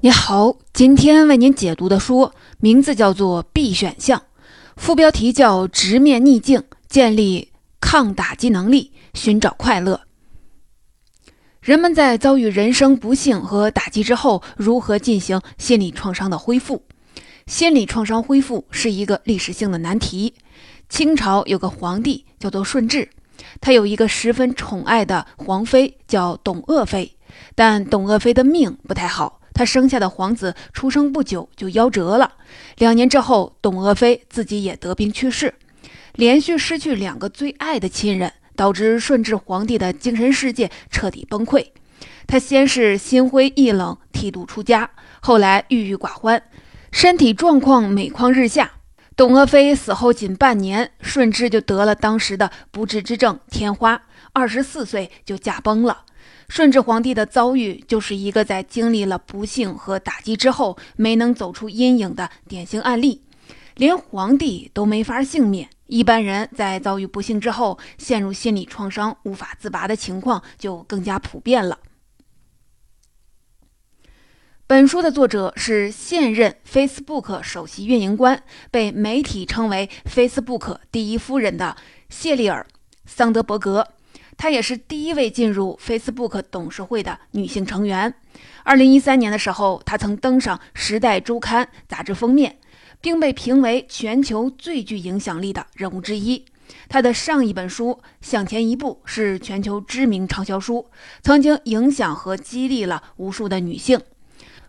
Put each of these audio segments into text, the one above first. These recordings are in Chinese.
你好，今天为您解读的书名字叫做《B 选项》，副标题叫“直面逆境，建立抗打击能力，寻找快乐”。人们在遭遇人生不幸和打击之后，如何进行心理创伤的恢复？心理创伤恢复是一个历史性的难题。清朝有个皇帝叫做顺治，他有一个十分宠爱的皇妃叫董鄂妃，但董鄂妃的命不太好。他生下的皇子出生不久就夭折了，两年之后，董鄂妃自己也得病去世，连续失去两个最爱的亲人，导致顺治皇帝的精神世界彻底崩溃。他先是心灰意冷，剃度出家，后来郁郁寡欢，身体状况每况日下。董鄂妃死后仅半年，顺治就得了当时的不治之症天花，二十四岁就驾崩了。顺治皇帝的遭遇就是一个在经历了不幸和打击之后没能走出阴影的典型案例，连皇帝都没法幸免，一般人在遭遇不幸之后陷入心理创伤无法自拔的情况就更加普遍了。本书的作者是现任 Facebook 首席运营官，被媒体称为 Facebook 第一夫人的谢丽尔·桑德伯格。她也是第一位进入 Facebook 董事会的女性成员。二零一三年的时候，她曾登上《时代周刊》杂志封面，并被评为全球最具影响力的人物之一。她的上一本书《向前一步》是全球知名畅销书，曾经影响和激励了无数的女性。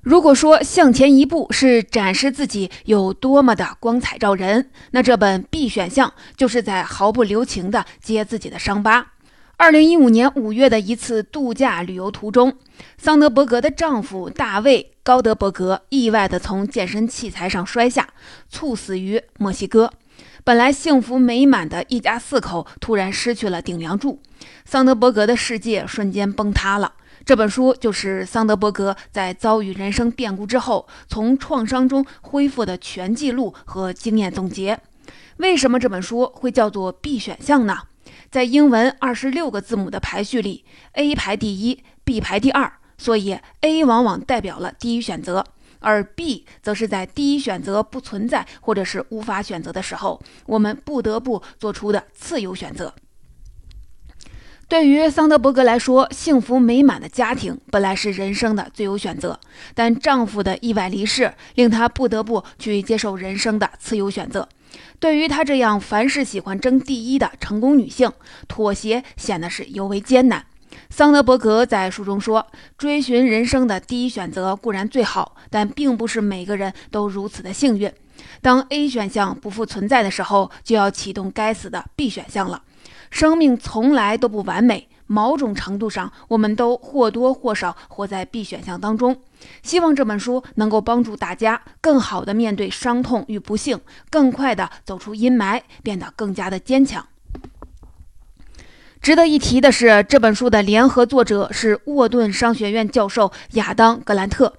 如果说《向前一步》是展示自己有多么的光彩照人，那这本 B 选项就是在毫不留情地揭自己的伤疤。二零一五年五月的一次度假旅游途中，桑德伯格的丈夫大卫·高德伯格意外地从健身器材上摔下，猝死于墨西哥。本来幸福美满的一家四口突然失去了顶梁柱，桑德伯格的世界瞬间崩塌了。这本书就是桑德伯格在遭遇人生变故之后，从创伤中恢复的全记录和经验总结。为什么这本书会叫做 B 选项呢？在英文二十六个字母的排序里，A 排第一，B 排第二，所以 A 往往代表了第一选择，而 B 则是在第一选择不存在或者是无法选择的时候，我们不得不做出的次优选择。对于桑德伯格来说，幸福美满的家庭本来是人生的最优选择，但丈夫的意外离世令她不得不去接受人生的次优选择。对于她这样凡事喜欢争第一的成功女性，妥协显得是尤为艰难。桑德伯格在书中说：“追寻人生的第一选择固然最好，但并不是每个人都如此的幸运。当 A 选项不复存在的时候，就要启动该死的 B 选项了。生命从来都不完美。”某种程度上，我们都或多或少活在 B 选项当中。希望这本书能够帮助大家更好地面对伤痛与不幸，更快地走出阴霾，变得更加的坚强。值得一提的是，这本书的联合作者是沃顿商学院教授亚当·格兰特。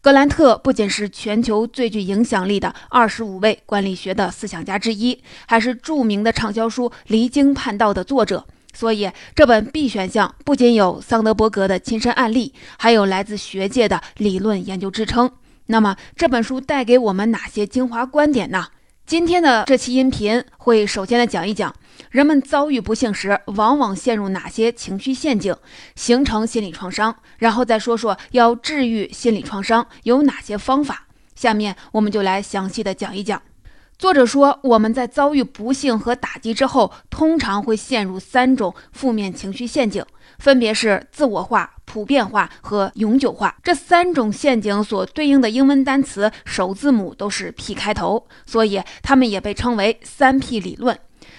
格兰特不仅是全球最具影响力的二十五位管理学的思想家之一，还是著名的畅销书《离经叛道》的作者。所以，这本 B 选项不仅有桑德伯格的亲身案例，还有来自学界的理论研究支撑。那么，这本书带给我们哪些精华观点呢？今天的这期音频会首先来讲一讲，人们遭遇不幸时往往陷入哪些情绪陷阱，形成心理创伤，然后再说说要治愈心理创伤有哪些方法。下面我们就来详细的讲一讲。作者说，我们在遭遇不幸和打击之后，通常会陷入三种负面情绪陷阱，分别是自我化、普遍化和永久化。这三种陷阱所对应的英文单词首字母都是 P 开头，所以它们也被称为三 P 理论。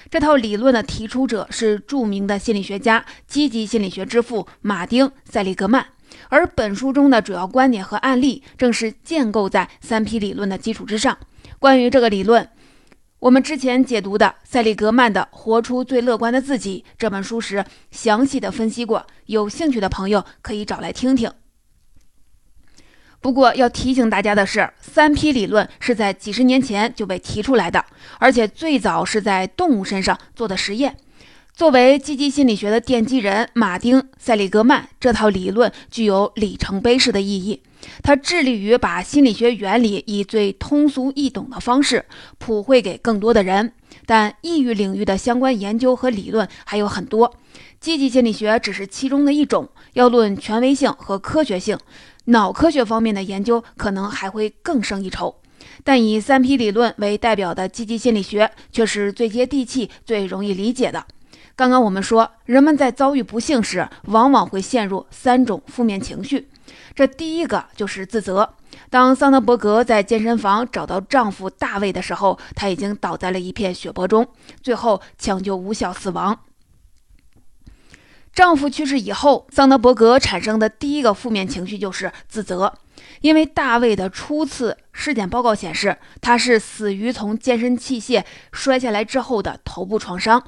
这套理论的提出者是著名的心理学家、积极心理学之父马丁·塞利格曼，而本书中的主要观点和案例正是建构在三 P 理论的基础之上。关于这个理论，我们之前解读的塞利格曼的《活出最乐观的自己》这本书时，详细的分析过。有兴趣的朋友可以找来听听。不过要提醒大家的是，三批理论是在几十年前就被提出来的，而且最早是在动物身上做的实验。作为积极心理学的奠基人，马丁·塞利格曼这套理论具有里程碑式的意义。他致力于把心理学原理以最通俗易懂的方式普惠给更多的人。但抑郁领域的相关研究和理论还有很多，积极心理学只是其中的一种。要论权威性和科学性，脑科学方面的研究可能还会更胜一筹。但以三 P 理论为代表的积极心理学却是最接地气、最容易理解的。刚刚我们说，人们在遭遇不幸时，往往会陷入三种负面情绪。这第一个就是自责。当桑德伯格在健身房找到丈夫大卫的时候，他已经倒在了一片血泊中，最后抢救无效死亡。丈夫去世以后，桑德伯格产生的第一个负面情绪就是自责，因为大卫的初次尸检报告显示，他是死于从健身器械摔下来之后的头部创伤。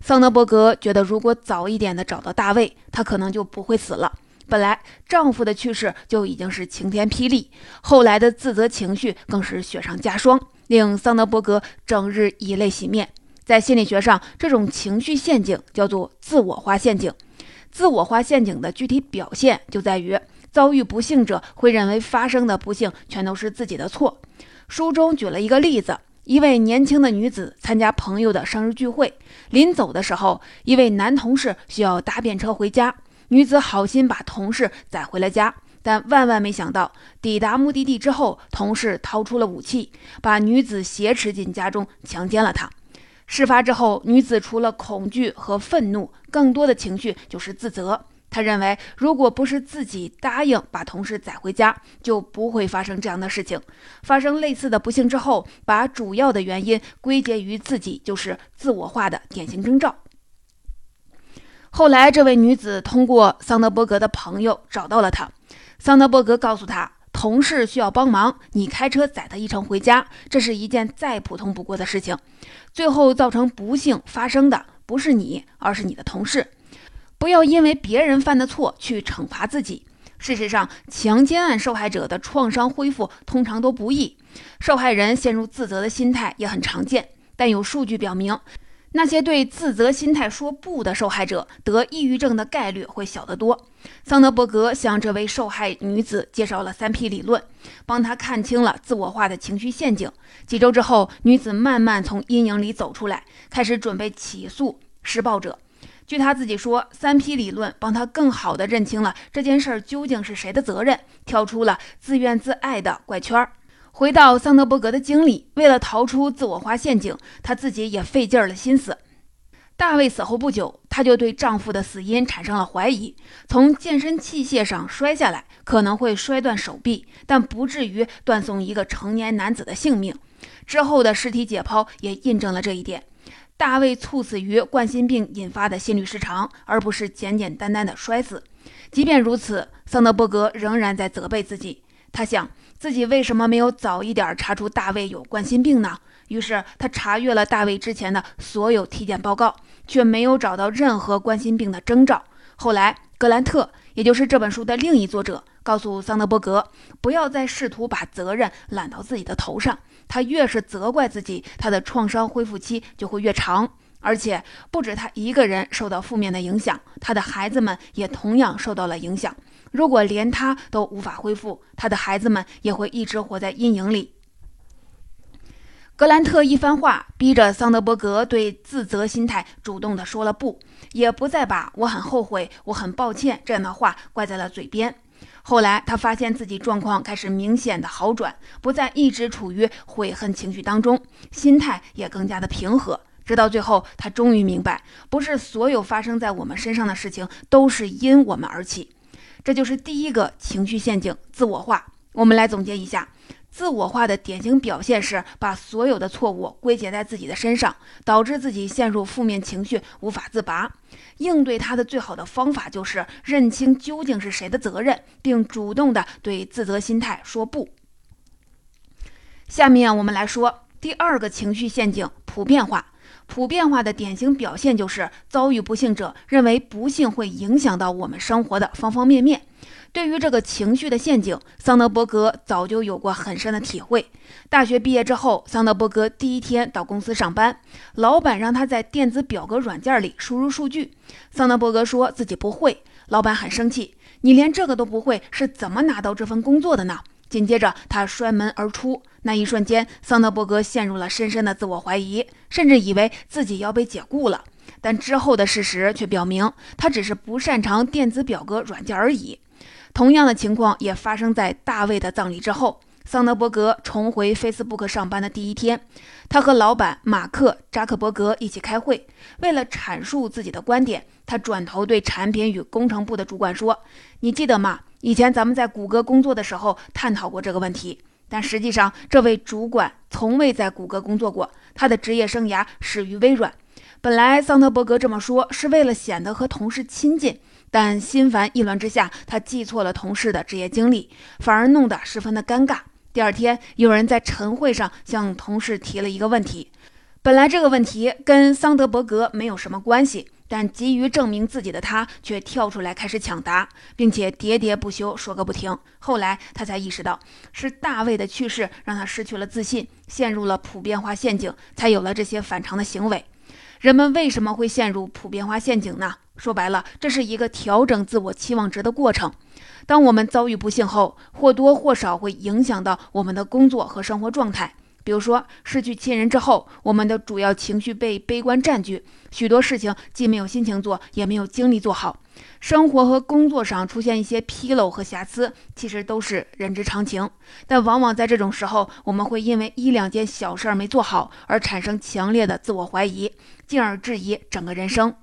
桑德伯格觉得，如果早一点的找到大卫，他可能就不会死了。本来丈夫的去世就已经是晴天霹雳，后来的自责情绪更是雪上加霜，令桑德伯格整日以泪洗面。在心理学上，这种情绪陷阱叫做自我化陷阱。自我化陷阱的具体表现就在于，遭遇不幸者会认为发生的不幸全都是自己的错。书中举了一个例子。一位年轻的女子参加朋友的生日聚会，临走的时候，一位男同事需要搭便车回家。女子好心把同事载回了家，但万万没想到，抵达目的地之后，同事掏出了武器，把女子挟持进家中，强奸了她。事发之后，女子除了恐惧和愤怒，更多的情绪就是自责。他认为，如果不是自己答应把同事载回家，就不会发生这样的事情。发生类似的不幸之后，把主要的原因归结于自己，就是自我化的典型征兆。后来，这位女子通过桑德伯格的朋友找到了他。桑德伯格告诉他，同事需要帮忙，你开车载他一程回家，这是一件再普通不过的事情。最后造成不幸发生的不是你，而是你的同事。不要因为别人犯的错去惩罚自己。事实上，强奸案受害者的创伤恢复通常都不易，受害人陷入自责的心态也很常见。但有数据表明，那些对自责心态说不的受害者，得抑郁症的概率会小得多。桑德伯格向这位受害女子介绍了三 P 理论，帮她看清了自我化的情绪陷阱。几周之后，女子慢慢从阴影里走出来，开始准备起诉施暴者。据他自己说，三 P 理论帮他更好的认清了这件事儿究竟是谁的责任，跳出了自怨自艾的怪圈儿。回到桑德伯格的经历，为了逃出自我化陷阱，他自己也费劲了心思。大卫死后不久，她就对丈夫的死因产生了怀疑。从健身器械上摔下来，可能会摔断手臂，但不至于断送一个成年男子的性命。之后的尸体解剖也印证了这一点。大卫猝死于冠心病引发的心律失常，而不是简简单单的摔死。即便如此，桑德伯格仍然在责备自己。他想自己为什么没有早一点查出大卫有冠心病呢？于是他查阅了大卫之前的所有体检报告，却没有找到任何冠心病的征兆。后来，格兰特，也就是这本书的另一作者，告诉桑德伯格，不要再试图把责任揽到自己的头上。他越是责怪自己，他的创伤恢复期就会越长，而且不止他一个人受到负面的影响，他的孩子们也同样受到了影响。如果连他都无法恢复，他的孩子们也会一直活在阴影里。格兰特一番话，逼着桑德伯格对自责心态主动地说了不，也不再把我很后悔、我很抱歉这样的话挂在了嘴边。后来，他发现自己状况开始明显的好转，不再一直处于悔恨情绪当中，心态也更加的平和。直到最后，他终于明白，不是所有发生在我们身上的事情都是因我们而起。这就是第一个情绪陷阱——自我化。我们来总结一下。自我化的典型表现是把所有的错误归结在自己的身上，导致自己陷入负面情绪无法自拔。应对他的最好的方法就是认清究竟是谁的责任，并主动的对自责心态说不。下面我们来说第二个情绪陷阱——普遍化。普遍化的典型表现就是遭遇不幸者认为不幸会影响到我们生活的方方面面。对于这个情绪的陷阱，桑德伯格早就有过很深的体会。大学毕业之后，桑德伯格第一天到公司上班，老板让他在电子表格软件里输入数据。桑德伯格说自己不会，老板很生气：“你连这个都不会，是怎么拿到这份工作的呢？”紧接着，他摔门而出。那一瞬间，桑德伯格陷入了深深的自我怀疑，甚至以为自己要被解雇了。但之后的事实却表明，他只是不擅长电子表格软件而已。同样的情况也发生在大卫的葬礼之后。桑德伯格重回 Facebook 上班的第一天，他和老板马克·扎克伯格一起开会。为了阐述自己的观点，他转头对产品与工程部的主管说：“你记得吗？以前咱们在谷歌工作的时候探讨过这个问题。”但实际上，这位主管从未在谷歌工作过，他的职业生涯始于微软。本来桑德伯格这么说是为了显得和同事亲近。但心烦意乱之下，他记错了同事的职业经历，反而弄得十分的尴尬。第二天，有人在晨会上向同事提了一个问题，本来这个问题跟桑德伯格没有什么关系，但急于证明自己的他却跳出来开始抢答，并且喋喋不休，说个不停。后来他才意识到，是大卫的去世让他失去了自信，陷入了普遍化陷阱，才有了这些反常的行为。人们为什么会陷入普遍化陷阱呢？说白了，这是一个调整自我期望值的过程。当我们遭遇不幸后，或多或少会影响到我们的工作和生活状态。比如说，失去亲人之后，我们的主要情绪被悲观占据，许多事情既没有心情做，也没有精力做好。生活和工作上出现一些纰漏和瑕疵，其实都是人之常情。但往往在这种时候，我们会因为一两件小事儿没做好而产生强烈的自我怀疑，进而质疑整个人生。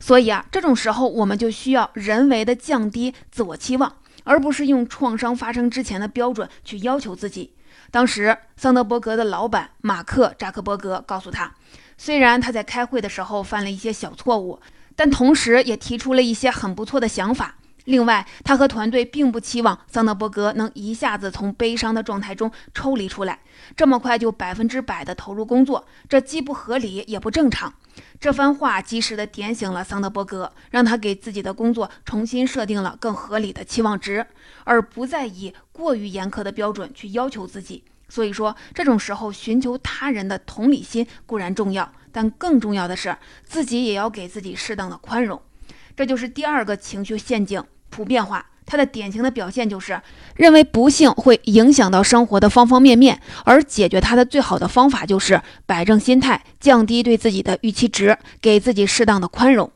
所以啊，这种时候我们就需要人为的降低自我期望，而不是用创伤发生之前的标准去要求自己。当时，桑德伯格的老板马克·扎克伯格告诉他，虽然他在开会的时候犯了一些小错误，但同时也提出了一些很不错的想法。另外，他和团队并不期望桑德伯格能一下子从悲伤的状态中抽离出来，这么快就百分之百的投入工作，这既不合理也不正常。这番话及时的点醒了桑德伯格，让他给自己的工作重新设定了更合理的期望值，而不再以过于严苛的标准去要求自己。所以说，这种时候寻求他人的同理心固然重要，但更重要的是自己也要给自己适当的宽容。这就是第二个情绪陷阱——普遍化。它的典型的表现就是认为不幸会影响到生活的方方面面，而解决它的最好的方法就是摆正心态，降低对自己的预期值，给自己适当的宽容。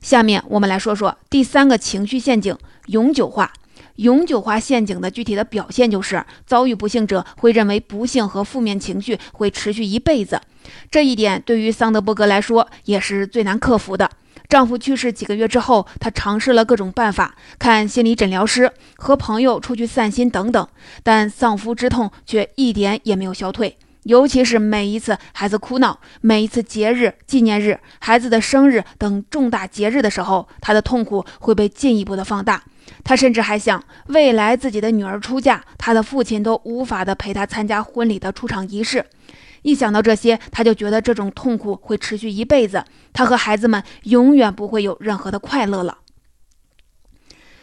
下面我们来说说第三个情绪陷阱——永久化。永久化陷阱的具体的表现就是，遭遇不幸者会认为不幸和负面情绪会持续一辈子。这一点对于桑德伯格来说也是最难克服的。丈夫去世几个月之后，她尝试了各种办法，看心理诊疗师，和朋友出去散心等等，但丧夫之痛却一点也没有消退。尤其是每一次孩子哭闹、每一次节日、纪念日、孩子的生日等重大节日的时候，她的痛苦会被进一步的放大。她甚至还想，未来自己的女儿出嫁，她的父亲都无法的陪她参加婚礼的出场仪式。一想到这些，他就觉得这种痛苦会持续一辈子，他和孩子们永远不会有任何的快乐了。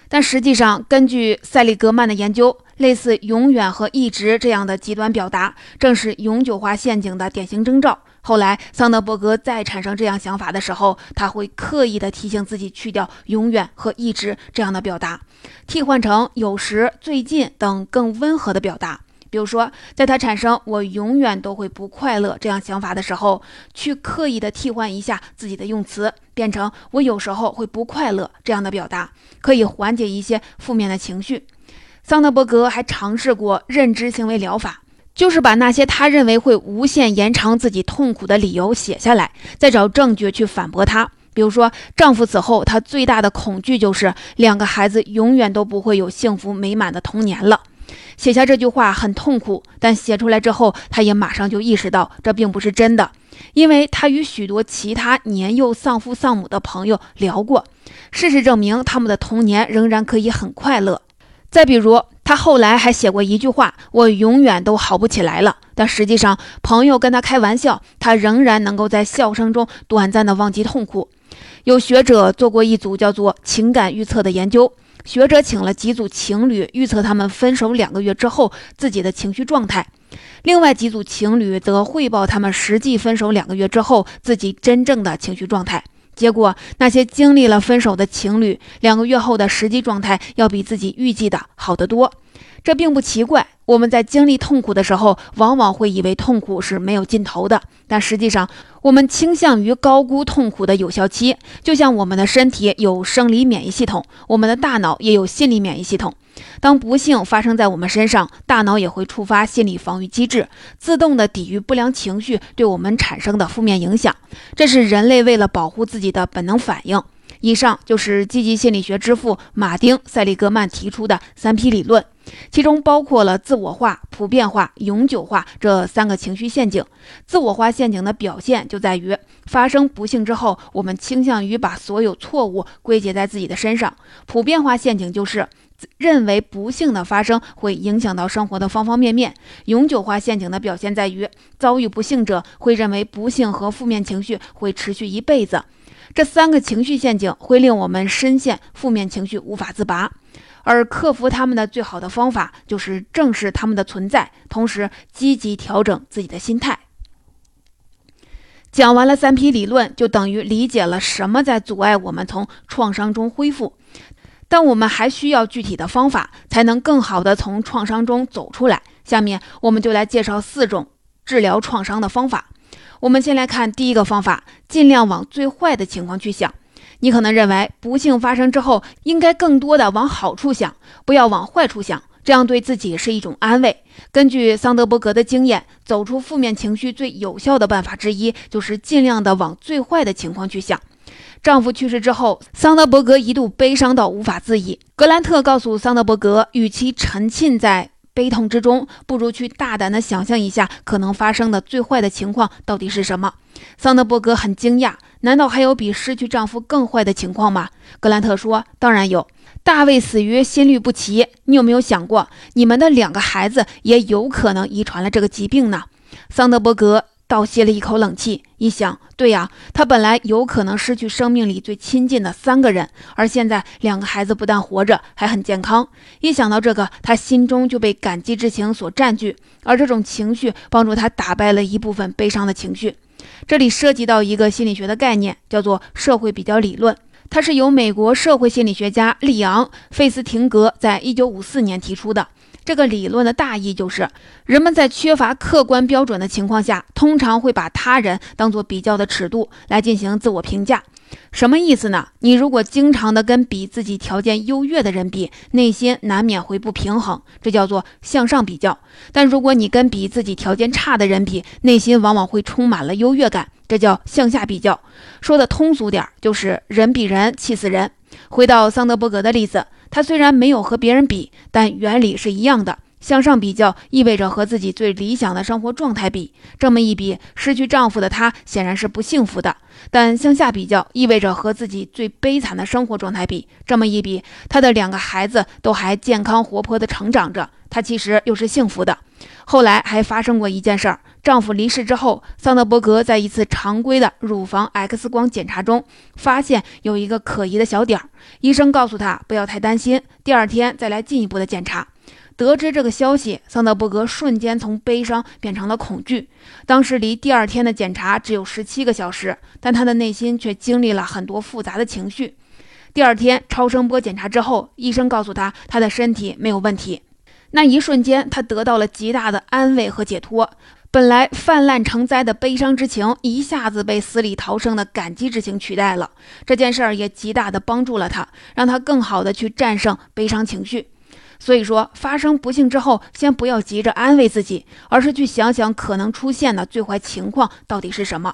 但实际上，根据塞利格曼的研究，类似“永远”和“一直”这样的极端表达，正是永久化陷阱的典型征兆。后来，桑德伯格再产生这样想法的时候，他会刻意的提醒自己去掉“永远”和“一直”这样的表达，替换成“有时”“最近”等更温和的表达。比如说，在他产生“我永远都会不快乐”这样想法的时候，去刻意的替换一下自己的用词，变成“我有时候会不快乐”这样的表达，可以缓解一些负面的情绪。桑德伯格还尝试过认知行为疗法，就是把那些他认为会无限延长自己痛苦的理由写下来，再找证据去反驳他。比如说，丈夫死后，她最大的恐惧就是两个孩子永远都不会有幸福美满的童年了。写下这句话很痛苦，但写出来之后，他也马上就意识到这并不是真的，因为他与许多其他年幼丧父丧母的朋友聊过，事实证明他们的童年仍然可以很快乐。再比如，他后来还写过一句话：“我永远都好不起来了。”但实际上，朋友跟他开玩笑，他仍然能够在笑声中短暂的忘记痛苦。有学者做过一组叫做“情感预测”的研究。学者请了几组情侣，预测他们分手两个月之后自己的情绪状态；另外几组情侣则汇报他们实际分手两个月之后自己真正的情绪状态。结果，那些经历了分手的情侣，两个月后的实际状态要比自己预计的好得多。这并不奇怪。我们在经历痛苦的时候，往往会以为痛苦是没有尽头的，但实际上，我们倾向于高估痛苦的有效期。就像我们的身体有生理免疫系统，我们的大脑也有心理免疫系统。当不幸发生在我们身上，大脑也会触发心理防御机制，自动的抵御不良情绪对我们产生的负面影响。这是人类为了保护自己的本能反应。以上就是积极心理学之父马丁·塞利格曼提出的三 P 理论，其中包括了自我化、普遍化、永久化这三个情绪陷阱。自我化陷阱的表现就在于，发生不幸之后，我们倾向于把所有错误归结在自己的身上；普遍化陷阱就是认为不幸的发生会影响到生活的方方面面；永久化陷阱的表现在于，遭遇不幸者会认为不幸和负面情绪会持续一辈子。这三个情绪陷阱会令我们深陷负面情绪无法自拔，而克服他们的最好的方法就是正视他们的存在，同时积极调整自己的心态。讲完了三批理论，就等于理解了什么在阻碍我们从创伤中恢复，但我们还需要具体的方法，才能更好的从创伤中走出来。下面我们就来介绍四种治疗创伤的方法。我们先来看第一个方法，尽量往最坏的情况去想。你可能认为不幸发生之后，应该更多的往好处想，不要往坏处想，这样对自己是一种安慰。根据桑德伯格的经验，走出负面情绪最有效的办法之一，就是尽量的往最坏的情况去想。丈夫去世之后，桑德伯格一度悲伤到无法自已。格兰特告诉桑德伯格，与其沉浸在悲痛之中，不如去大胆地想象一下可能发生的最坏的情况到底是什么。桑德伯格很惊讶，难道还有比失去丈夫更坏的情况吗？格兰特说：“当然有，大卫死于心律不齐。你有没有想过，你们的两个孩子也有可能遗传了这个疾病呢？”桑德伯格。倒吸了一口冷气，一想，对呀，他本来有可能失去生命里最亲近的三个人，而现在两个孩子不但活着，还很健康。一想到这个，他心中就被感激之情所占据，而这种情绪帮助他打败了一部分悲伤的情绪。这里涉及到一个心理学的概念，叫做社会比较理论，它是由美国社会心理学家利昂·费斯廷格在一九五四年提出的。这个理论的大意就是，人们在缺乏客观标准的情况下，通常会把他人当作比较的尺度来进行自我评价。什么意思呢？你如果经常的跟比自己条件优越的人比，内心难免会不平衡，这叫做向上比较；但如果你跟比自己条件差的人比，内心往往会充满了优越感，这叫向下比较。说的通俗点，就是人比人气死人。回到桑德伯格的例子。她虽然没有和别人比，但原理是一样的。向上比较意味着和自己最理想的生活状态比，这么一比，失去丈夫的她显然是不幸福的；但向下比较意味着和自己最悲惨的生活状态比，这么一比，她的两个孩子都还健康活泼地成长着，她其实又是幸福的。后来还发生过一件事儿：丈夫离世之后，桑德伯格在一次常规的乳房 X 光检查中，发现有一个可疑的小点儿。医生告诉他不要太担心，第二天再来进一步的检查。得知这个消息，桑德伯格瞬间从悲伤变成了恐惧。当时离第二天的检查只有十七个小时，但他的内心却经历了很多复杂的情绪。第二天超声波检查之后，医生告诉他他的身体没有问题。那一瞬间，他得到了极大的安慰和解脱。本来泛滥成灾的悲伤之情，一下子被死里逃生的感激之情取代了。这件事儿也极大的帮助了他，让他更好的去战胜悲伤情绪。所以说，发生不幸之后，先不要急着安慰自己，而是去想想可能出现的最坏情况到底是什么。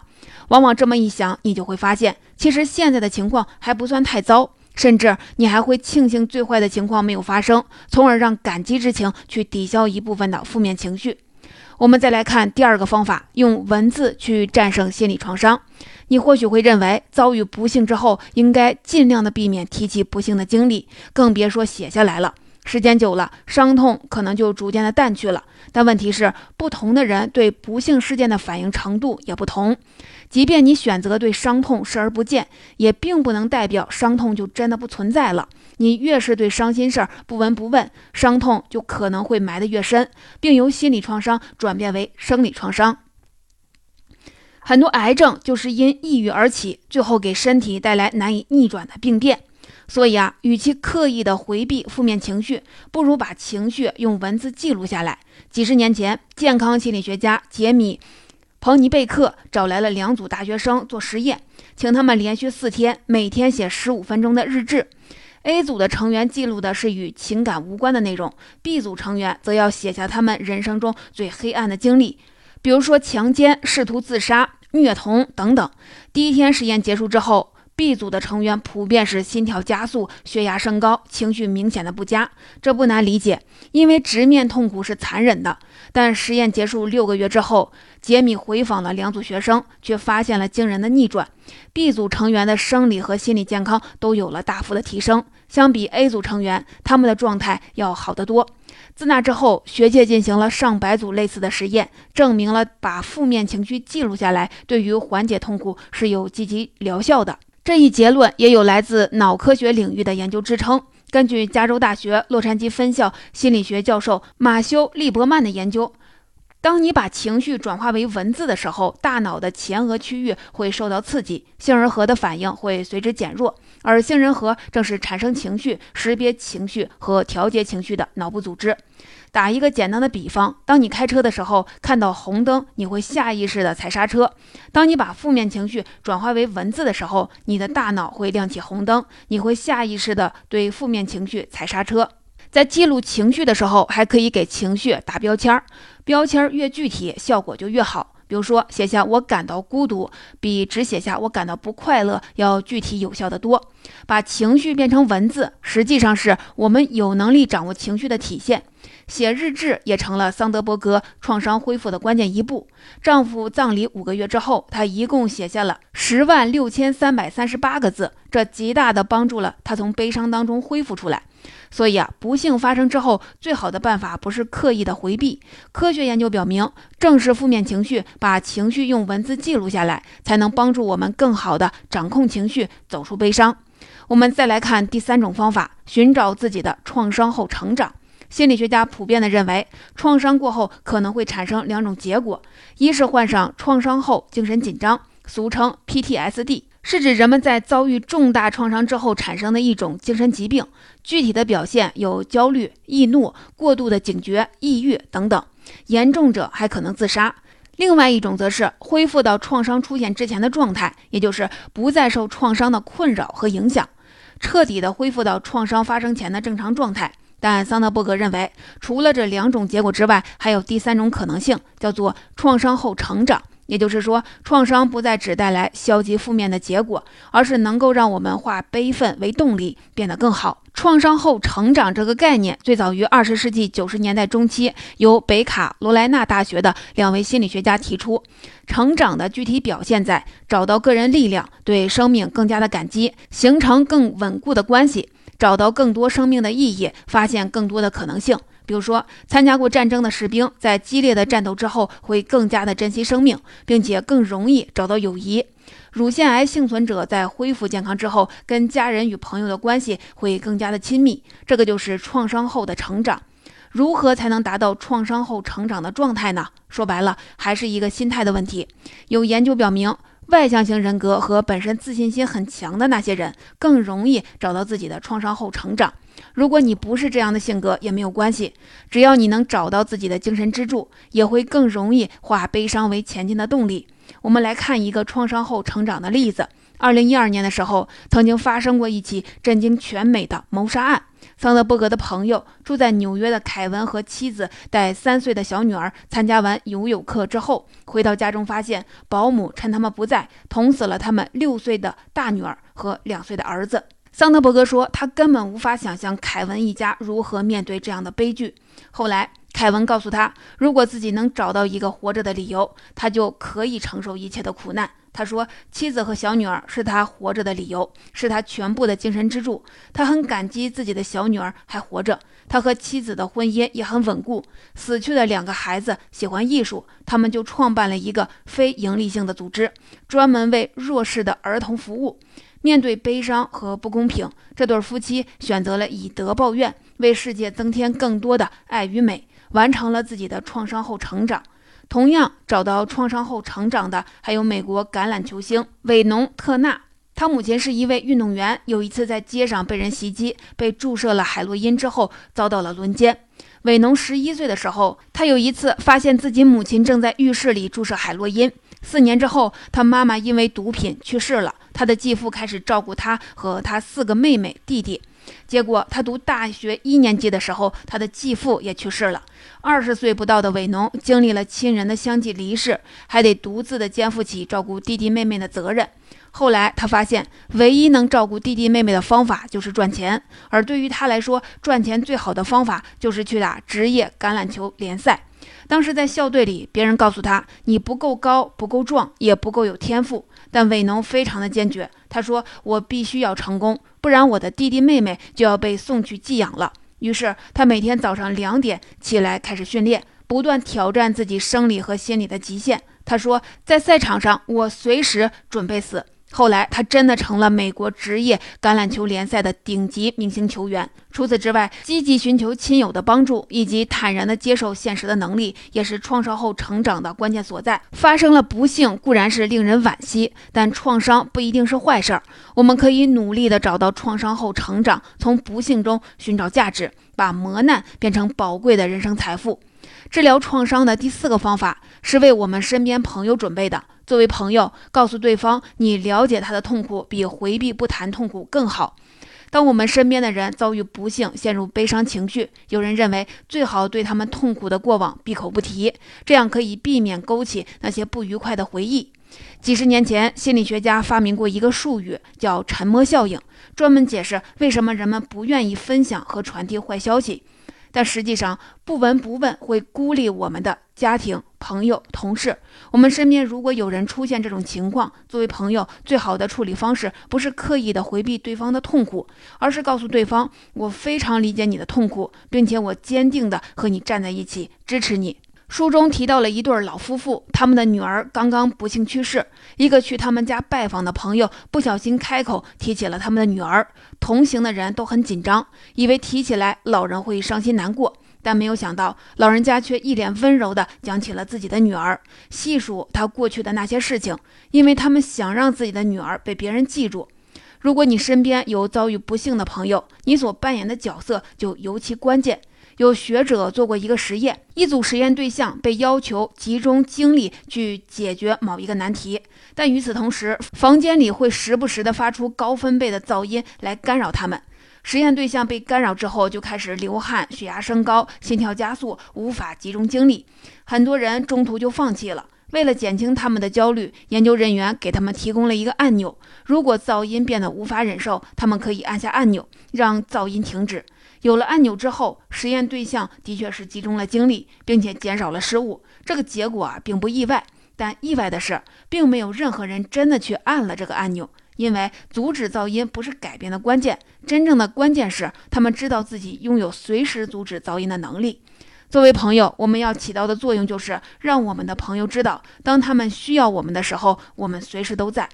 往往这么一想，你就会发现，其实现在的情况还不算太糟，甚至你还会庆幸最坏的情况没有发生，从而让感激之情去抵消一部分的负面情绪。我们再来看第二个方法，用文字去战胜心理创伤。你或许会认为，遭遇不幸之后，应该尽量的避免提起不幸的经历，更别说写下来了。时间久了，伤痛可能就逐渐的淡去了。但问题是，不同的人对不幸事件的反应程度也不同。即便你选择对伤痛视而不见，也并不能代表伤痛就真的不存在了。你越是对伤心事儿不闻不问，伤痛就可能会埋得越深，并由心理创伤转变为生理创伤。很多癌症就是因抑郁而起，最后给身体带来难以逆转的病变。所以啊，与其刻意的回避负面情绪，不如把情绪用文字记录下来。几十年前，健康心理学家杰米·彭尼贝克找来了两组大学生做实验，请他们连续四天每天写十五分钟的日志。A 组的成员记录的是与情感无关的内容，B 组成员则要写下他们人生中最黑暗的经历，比如说强奸、试图自杀、虐童等等。第一天实验结束之后。B 组的成员普遍是心跳加速、血压升高、情绪明显的不佳，这不难理解，因为直面痛苦是残忍的。但实验结束六个月之后，杰米回访了两组学生，却发现了惊人的逆转：B 组成员的生理和心理健康都有了大幅的提升，相比 A 组成员，他们的状态要好得多。自那之后，学界进行了上百组类似的实验，证明了把负面情绪记录下来，对于缓解痛苦是有积极疗效的。这一结论也有来自脑科学领域的研究支撑。根据加州大学洛杉矶分校心理学教授马修·利伯曼的研究，当你把情绪转化为文字的时候，大脑的前额区域会受到刺激，杏仁核的反应会随之减弱，而杏仁核正是产生情绪、识别情绪和调节情绪的脑部组织。打一个简单的比方，当你开车的时候看到红灯，你会下意识的踩刹车。当你把负面情绪转化为文字的时候，你的大脑会亮起红灯，你会下意识的对负面情绪踩刹车。在记录情绪的时候，还可以给情绪打标签儿，标签越具体，效果就越好。比如说，写下我感到孤独，比只写下我感到不快乐要具体有效的多。把情绪变成文字，实际上是我们有能力掌握情绪的体现。写日志也成了桑德伯格创伤恢复的关键一步。丈夫葬礼五个月之后，她一共写下了十万六千三百三十八个字，这极大的帮助了她从悲伤当中恢复出来。所以啊，不幸发生之后，最好的办法不是刻意的回避。科学研究表明，正是负面情绪，把情绪用文字记录下来，才能帮助我们更好的掌控情绪，走出悲伤。我们再来看第三种方法，寻找自己的创伤后成长。心理学家普遍的认为，创伤过后可能会产生两种结果：一是患上创伤后精神紧张，俗称 PTSD，是指人们在遭遇重大创伤之后产生的一种精神疾病，具体的表现有焦虑、易怒、过度的警觉、抑郁等等，严重者还可能自杀；另外一种则是恢复到创伤出现之前的状态，也就是不再受创伤的困扰和影响，彻底的恢复到创伤发生前的正常状态。但桑德伯格认为，除了这两种结果之外，还有第三种可能性，叫做创伤后成长。也就是说，创伤不再只带来消极负面的结果，而是能够让我们化悲愤为动力，变得更好。创伤后成长这个概念最早于二十世纪九十年代中期，由北卡罗来纳大学的两位心理学家提出。成长的具体表现在找到个人力量，对生命更加的感激，形成更稳固的关系。找到更多生命的意义，发现更多的可能性。比如说，参加过战争的士兵在激烈的战斗之后会更加的珍惜生命，并且更容易找到友谊。乳腺癌幸存者在恢复健康之后，跟家人与朋友的关系会更加的亲密。这个就是创伤后的成长。如何才能达到创伤后成长的状态呢？说白了，还是一个心态的问题。有研究表明。外向型人格和本身自信心很强的那些人更容易找到自己的创伤后成长。如果你不是这样的性格也没有关系，只要你能找到自己的精神支柱，也会更容易化悲伤为前进的动力。我们来看一个创伤后成长的例子。二零一二年的时候，曾经发生过一起震惊全美的谋杀案。桑德伯格的朋友住在纽约的凯文和妻子带三岁的小女儿参加完游泳课之后，回到家中发现保姆趁他们不在捅死了他们六岁的大女儿和两岁的儿子。桑德伯格说，他根本无法想象凯文一家如何面对这样的悲剧。后来，凯文告诉他，如果自己能找到一个活着的理由，他就可以承受一切的苦难。他说：“妻子和小女儿是他活着的理由，是他全部的精神支柱。他很感激自己的小女儿还活着，他和妻子的婚姻也很稳固。死去的两个孩子喜欢艺术，他们就创办了一个非营利性的组织，专门为弱势的儿童服务。面对悲伤和不公平，这对夫妻选择了以德报怨，为世界增添更多的爱与美，完成了自己的创伤后成长。同样找到创伤后成长的，还有美国橄榄球星韦农特纳。他母亲是一位运动员，有一次在街上被人袭击，被注射了海洛因之后，遭到了轮奸。韦农十一岁的时候，他有一次发现自己母亲正在浴室里注射海洛因。四年之后，他妈妈因为毒品去世了。他的继父开始照顾他和他四个妹妹弟弟，结果他读大学一年级的时候，他的继父也去世了。二十岁不到的韦农经历了亲人的相继离世，还得独自的肩负起照顾弟弟妹妹的责任。后来他发现，唯一能照顾弟弟妹妹的方法就是赚钱，而对于他来说，赚钱最好的方法就是去打职业橄榄球联赛。当时在校队里，别人告诉他：“你不够高，不够壮，也不够有天赋。”但韦农非常的坚决，他说：“我必须要成功，不然我的弟弟妹妹就要被送去寄养了。”于是他每天早上两点起来开始训练，不断挑战自己生理和心理的极限。他说：“在赛场上，我随时准备死。”后来，他真的成了美国职业橄榄球联赛的顶级明星球员。除此之外，积极寻求亲友的帮助以及坦然地接受现实的能力，也是创伤后成长的关键所在。发生了不幸固然是令人惋惜，但创伤不一定是坏事儿。我们可以努力地找到创伤后成长，从不幸中寻找价值，把磨难变成宝贵的人生财富。治疗创伤的第四个方法是为我们身边朋友准备的。作为朋友，告诉对方你了解他的痛苦，比回避不谈痛苦更好。当我们身边的人遭遇不幸，陷入悲伤情绪，有人认为最好对他们痛苦的过往闭口不提，这样可以避免勾起那些不愉快的回忆。几十年前，心理学家发明过一个术语，叫“沉默效应”，专门解释为什么人们不愿意分享和传递坏消息。但实际上，不闻不问会孤立我们的家庭、朋友、同事。我们身边如果有人出现这种情况，作为朋友，最好的处理方式不是刻意的回避对方的痛苦，而是告诉对方：“我非常理解你的痛苦，并且我坚定的和你站在一起，支持你。”书中提到了一对老夫妇，他们的女儿刚刚不幸去世。一个去他们家拜访的朋友不小心开口提起了他们的女儿，同行的人都很紧张，以为提起来老人会伤心难过，但没有想到老人家却一脸温柔地讲起了自己的女儿，细数他过去的那些事情，因为他们想让自己的女儿被别人记住。如果你身边有遭遇不幸的朋友，你所扮演的角色就尤其关键。有学者做过一个实验，一组实验对象被要求集中精力去解决某一个难题，但与此同时，房间里会时不时地发出高分贝的噪音来干扰他们。实验对象被干扰之后，就开始流汗、血压升高、心跳加速，无法集中精力。很多人中途就放弃了。为了减轻他们的焦虑，研究人员给他们提供了一个按钮，如果噪音变得无法忍受，他们可以按下按钮，让噪音停止。有了按钮之后，实验对象的确是集中了精力，并且减少了失误。这个结果啊，并不意外。但意外的是，并没有任何人真的去按了这个按钮。因为阻止噪音不是改变的关键，真正的关键是他们知道自己拥有随时阻止噪音的能力。作为朋友，我们要起到的作用就是让我们的朋友知道，当他们需要我们的时候，我们随时都在。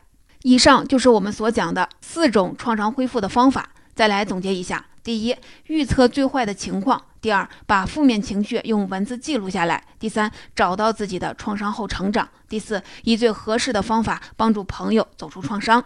以上就是我们所讲的四种创伤恢复的方法。再来总结一下。第一，预测最坏的情况；第二，把负面情绪用文字记录下来；第三，找到自己的创伤后成长；第四，以最合适的方法帮助朋友走出创伤。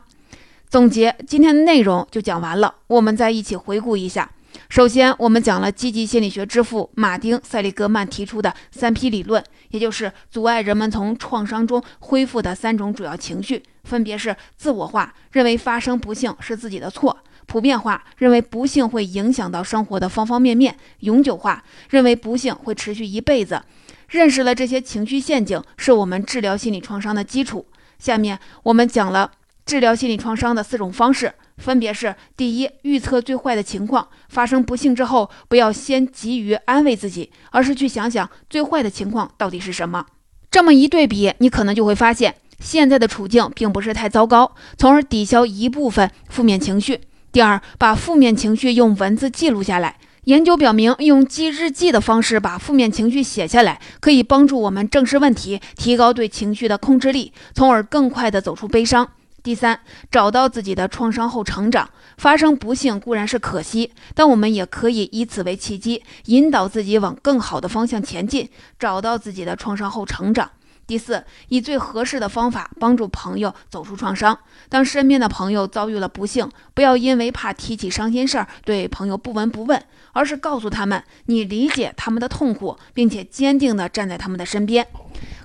总结今天的内容就讲完了，我们再一起回顾一下。首先，我们讲了积极心理学之父马丁·塞利格曼提出的三 P 理论，也就是阻碍人们从创伤中恢复的三种主要情绪，分别是自我化，认为发生不幸是自己的错。普遍化认为不幸会影响到生活的方方面面，永久化认为不幸会持续一辈子。认识了这些情绪陷阱，是我们治疗心理创伤的基础。下面我们讲了治疗心理创伤的四种方式，分别是：第一，预测最坏的情况，发生不幸之后，不要先急于安慰自己，而是去想想最坏的情况到底是什么。这么一对比，你可能就会发现，现在的处境并不是太糟糕，从而抵消一部分负面情绪。第二，把负面情绪用文字记录下来，研究表明，用记日记的方式把负面情绪写下来，可以帮助我们正视问题，提高对情绪的控制力，从而更快地走出悲伤。第三，找到自己的创伤后成长。发生不幸固然是可惜，但我们也可以以此为契机，引导自己往更好的方向前进，找到自己的创伤后成长。第四，以最合适的方法帮助朋友走出创伤。当身边的朋友遭遇了不幸，不要因为怕提起伤心事儿对朋友不闻不问，而是告诉他们你理解他们的痛苦，并且坚定地站在他们的身边。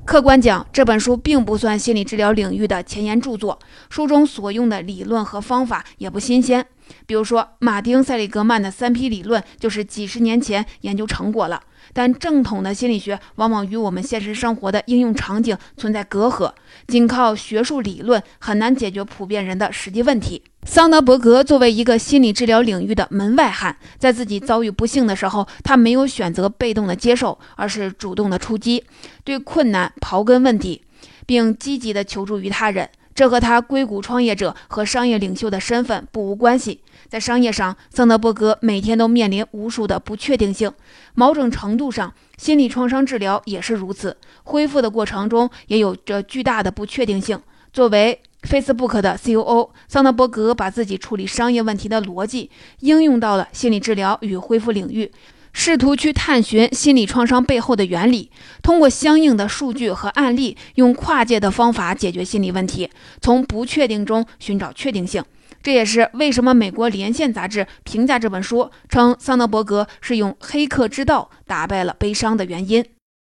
客观讲，这本书并不算心理治疗领域的前沿著作，书中所用的理论和方法也不新鲜。比如说，马丁·塞利格曼的三批理论就是几十年前研究成果了。但正统的心理学往往与我们现实生活的应用场景存在隔阂，仅靠学术理论很难解决普遍人的实际问题。桑德伯格作为一个心理治疗领域的门外汉，在自己遭遇不幸的时候，他没有选择被动的接受，而是主动的出击，对困难刨根问底，并积极的求助于他人。这和他硅谷创业者和商业领袖的身份不无关系。在商业上，桑德伯格每天都面临无数的不确定性。某种程度上，心理创伤治疗也是如此。恢复的过程中也有着巨大的不确定性。作为 Facebook 的 COO，桑德伯格把自己处理商业问题的逻辑应用到了心理治疗与恢复领域。试图去探寻心理创伤背后的原理，通过相应的数据和案例，用跨界的方法解决心理问题，从不确定中寻找确定性。这也是为什么美国连线杂志评价这本书，称桑德伯格是用黑客之道打败了悲伤的原因。